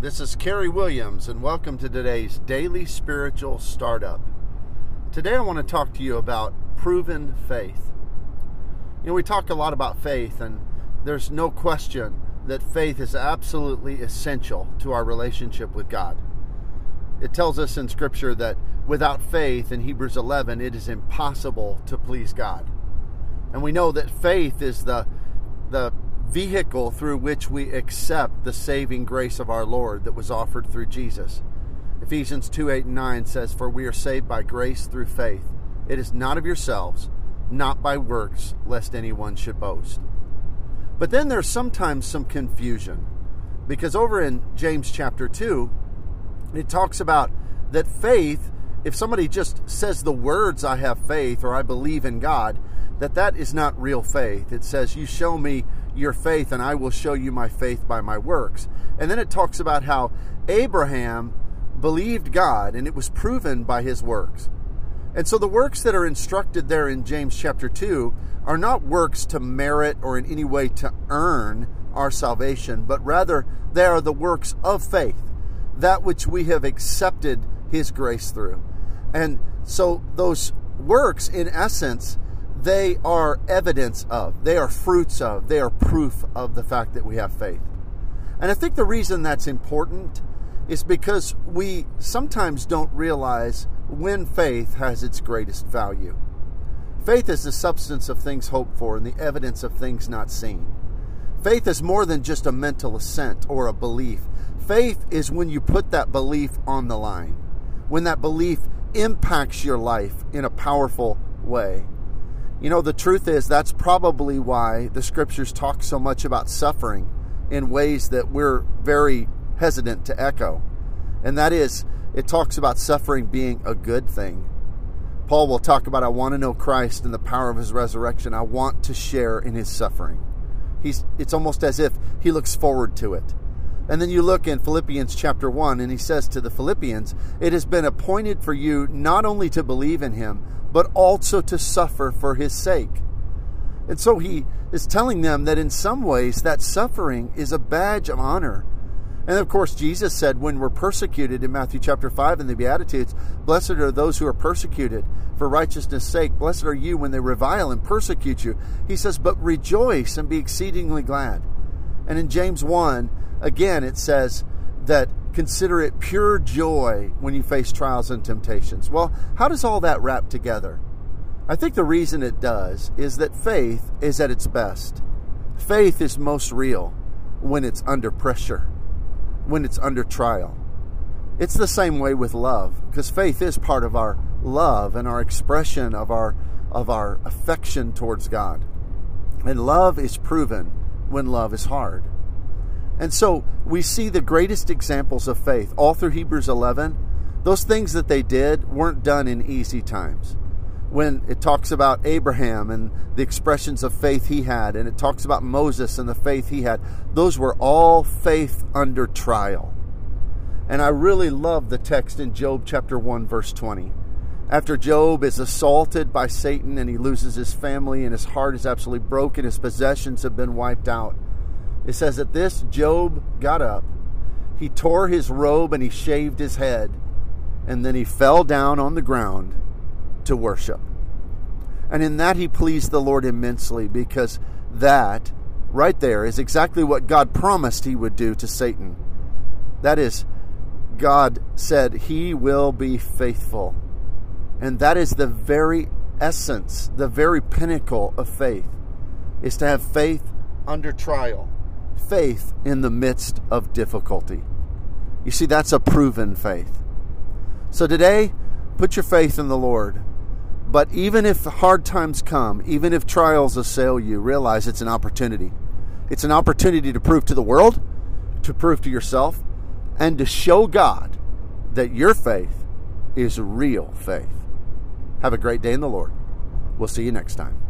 This is Kerry Williams, and welcome to today's Daily Spiritual Startup. Today, I want to talk to you about proven faith. You know, we talk a lot about faith, and there's no question that faith is absolutely essential to our relationship with God. It tells us in Scripture that without faith, in Hebrews 11, it is impossible to please God. And we know that faith is the, the vehicle through which we accept the saving grace of our Lord that was offered through Jesus. Ephesians 2 8 and 9 says, For we are saved by grace through faith. It is not of yourselves, not by works, lest anyone should boast. But then there's sometimes some confusion because over in James chapter 2, it talks about that faith, if somebody just says the words, I have faith or I believe in God, that that is not real faith. It says, You show me your faith, and I will show you my faith by my works. And then it talks about how Abraham believed God, and it was proven by his works. And so the works that are instructed there in James chapter 2 are not works to merit or in any way to earn our salvation, but rather they are the works of faith, that which we have accepted his grace through. And so those works, in essence, they are evidence of, they are fruits of, they are proof of the fact that we have faith. And I think the reason that's important is because we sometimes don't realize when faith has its greatest value. Faith is the substance of things hoped for and the evidence of things not seen. Faith is more than just a mental assent or a belief. Faith is when you put that belief on the line, when that belief impacts your life in a powerful way. You know, the truth is that's probably why the scriptures talk so much about suffering in ways that we're very hesitant to echo. And that is, it talks about suffering being a good thing. Paul will talk about, I want to know Christ and the power of his resurrection. I want to share in his suffering. He's, it's almost as if he looks forward to it. And then you look in Philippians chapter 1, and he says to the Philippians, It has been appointed for you not only to believe in him, but also to suffer for his sake. And so he is telling them that in some ways that suffering is a badge of honor. And of course, Jesus said when we're persecuted in Matthew chapter 5 in the Beatitudes, blessed are those who are persecuted for righteousness' sake. Blessed are you when they revile and persecute you. He says, but rejoice and be exceedingly glad. And in James 1, again, it says that consider it pure joy when you face trials and temptations. Well, how does all that wrap together? I think the reason it does is that faith is at its best. Faith is most real when it's under pressure, when it's under trial. It's the same way with love, because faith is part of our love and our expression of our of our affection towards God. And love is proven when love is hard. And so we see the greatest examples of faith all through Hebrews 11. Those things that they did weren't done in easy times. When it talks about Abraham and the expressions of faith he had, and it talks about Moses and the faith he had, those were all faith under trial. And I really love the text in Job chapter 1, verse 20. After Job is assaulted by Satan and he loses his family and his heart is absolutely broken, his possessions have been wiped out it says that this Job got up, he tore his robe and he shaved his head, and then he fell down on the ground to worship. And in that he pleased the Lord immensely because that right there is exactly what God promised he would do to Satan. That is, God said he will be faithful. And that is the very essence, the very pinnacle of faith, is to have faith under trial faith in the midst of difficulty. You see, that's a proven faith. So today, put your faith in the Lord. But even if hard times come, even if trials assail you, realize it's an opportunity. It's an opportunity to prove to the world, to prove to yourself, and to show God that your faith is real faith. Have a great day in the Lord. We'll see you next time.